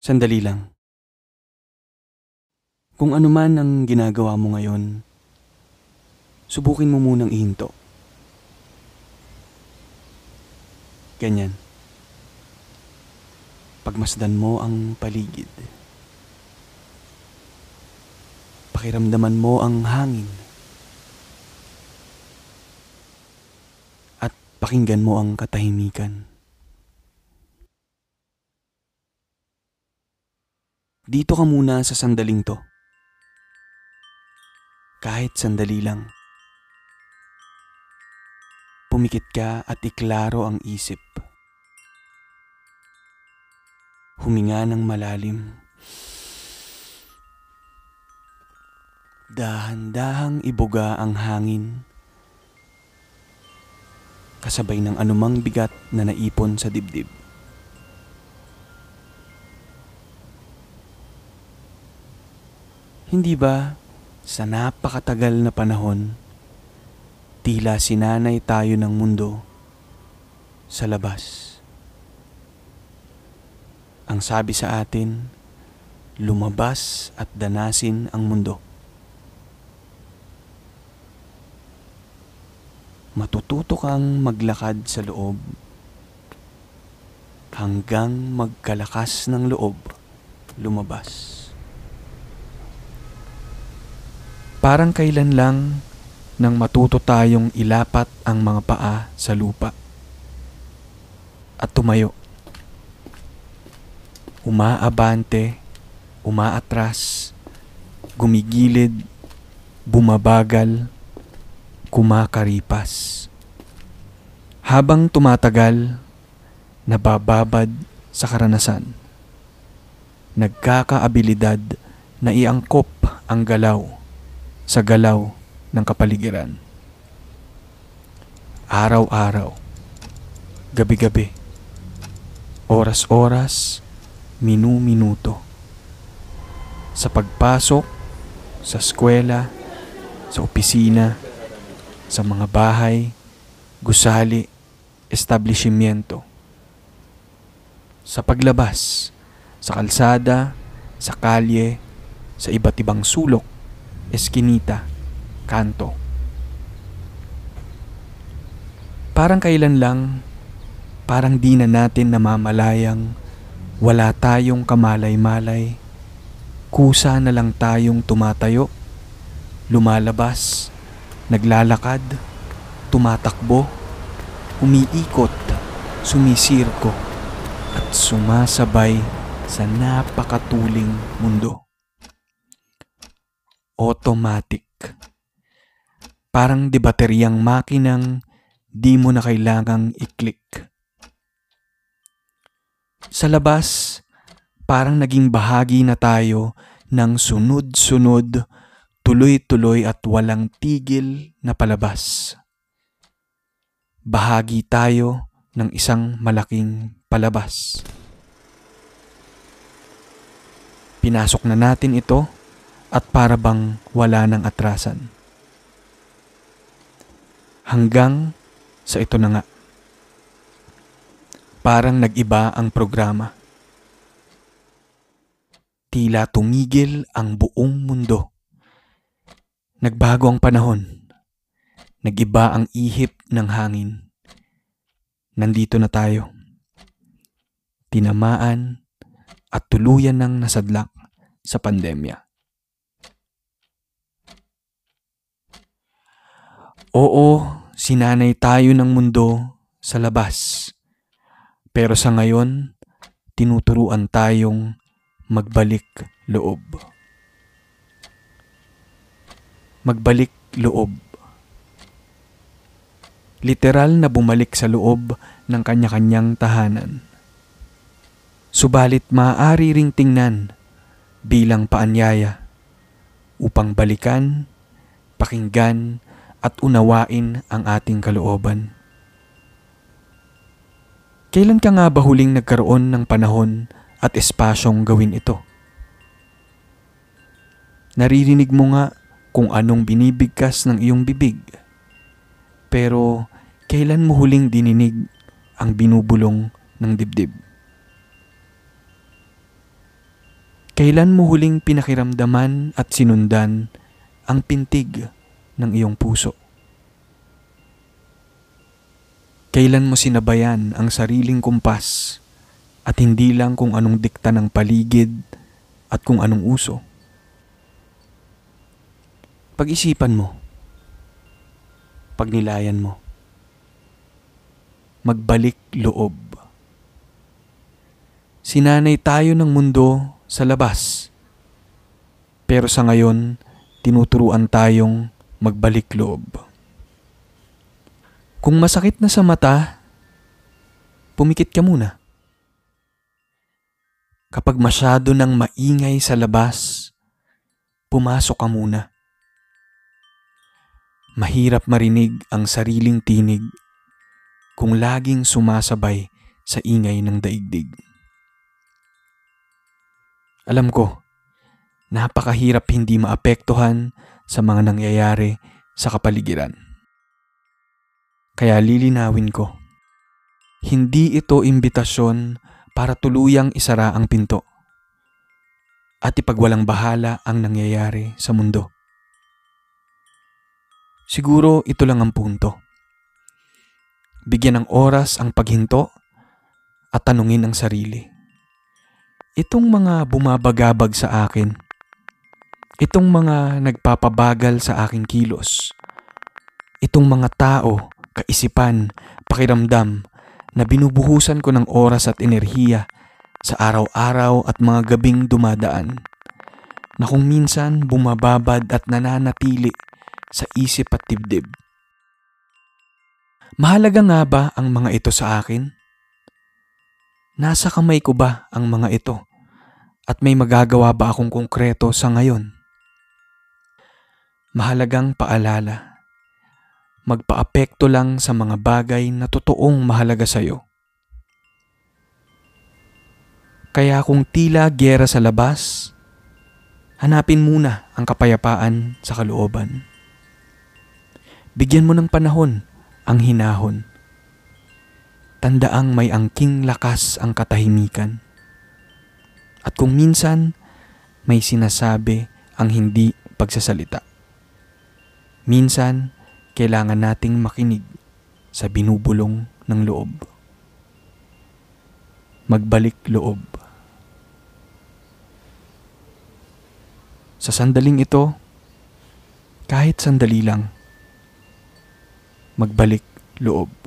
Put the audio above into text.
Sandali lang. Kung ano man ang ginagawa mo ngayon, subukin mo munang ihinto. Ganyan. Pagmasdan mo ang paligid. Pakiramdaman mo ang hangin. At pakinggan mo ang katahimikan. Dito ka muna sa sandaling to. Kahit sandali lang. Pumikit ka at iklaro ang isip. Huminga ng malalim. Dahan-dahang ibuga ang hangin. Kasabay ng anumang bigat na naipon sa dibdib. Hindi ba sa napakatagal na panahon, tila sinanay tayo ng mundo sa labas. Ang sabi sa atin, lumabas at danasin ang mundo. Matututo kang maglakad sa loob hanggang magkalakas ng loob lumabas. Parang kailan lang nang matuto tayong ilapat ang mga paa sa lupa at tumayo. Umaabante, umaatras, gumigilid, bumabagal, kumakaripas. Habang tumatagal, nabababad sa karanasan. Nagkakaabilidad na iangkop ang galaw sa galaw ng kapaligiran. Araw-araw, gabi-gabi, oras-oras, minu-minuto. Sa pagpasok, sa eskwela, sa opisina, sa mga bahay, gusali, establishmento. Sa paglabas, sa kalsada, sa kalye, sa iba't ibang sulok, eskinita, kanto. Parang kailan lang, parang di na natin namamalayang wala tayong kamalay-malay, kusa na lang tayong tumatayo, lumalabas, naglalakad, tumatakbo, umiikot, sumisirko, at sumasabay sa napakatuling mundo automatic. Parang di bateryang makinang di mo na kailangang i-click. Sa labas, parang naging bahagi na tayo ng sunod-sunod, tuloy-tuloy at walang tigil na palabas. Bahagi tayo ng isang malaking palabas. Pinasok na natin ito at para bang wala ng atrasan. Hanggang sa ito na nga. Parang nag-iba ang programa. Tila tumigil ang buong mundo. Nagbago ang panahon. Nagiba ang ihip ng hangin. Nandito na tayo. Tinamaan at tuluyan ng nasadlak sa pandemya. Oo, sinanay tayo ng mundo sa labas. Pero sa ngayon, tinuturuan tayong magbalik loob. Magbalik loob. Literal na bumalik sa loob ng kanya-kanyang tahanan. Subalit maaari ring tingnan bilang paanyaya upang balikan, pakinggan, at unawain ang ating kalooban. Kailan ka nga ba huling nagkaroon ng panahon at espasyong gawin ito? Naririnig mo nga kung anong binibigkas ng iyong bibig. Pero kailan mo huling dininig ang binubulong ng dibdib? Kailan mo huling pinakiramdaman at sinundan ang pintig ng iyong puso? Kailan mo sinabayan ang sariling kumpas at hindi lang kung anong dikta ng paligid at kung anong uso? Pag-isipan mo. Pagnilayan mo. Magbalik loob. Sinanay tayo ng mundo sa labas. Pero sa ngayon, tinuturuan tayong magbalik loob. Kung masakit na sa mata, pumikit ka muna. Kapag masyado nang maingay sa labas, pumasok ka muna. Mahirap marinig ang sariling tinig kung laging sumasabay sa ingay ng daigdig. Alam ko, napakahirap hindi maapektuhan sa mga nangyayari sa kapaligiran. Kaya lilinawin ko, hindi ito imbitasyon para tuluyang isara ang pinto at ipagwalang bahala ang nangyayari sa mundo. Siguro ito lang ang punto. Bigyan ng oras ang paghinto at tanungin ang sarili. Itong mga bumabagabag sa akin, itong mga nagpapabagal sa aking kilos, itong mga tao kaisipan, pakiramdam na binubuhusan ko ng oras at enerhiya sa araw-araw at mga gabing dumadaan na kung minsan bumababad at nananatili sa isip at dibdib. Mahalaga nga ba ang mga ito sa akin? Nasa kamay ko ba ang mga ito? At may magagawa ba akong konkreto sa ngayon? Mahalagang paalala magpaapekto lang sa mga bagay na totoong mahalaga sa iyo. Kaya kung tila gyera sa labas, hanapin muna ang kapayapaan sa kalooban. Bigyan mo ng panahon ang hinahon. Tandaang may angking lakas ang katahimikan. At kung minsan may sinasabi ang hindi pagsasalita. Minsan kailangan nating makinig sa binubulong ng loob. Magbalik loob. Sa sandaling ito, kahit sandali lang, magbalik loob.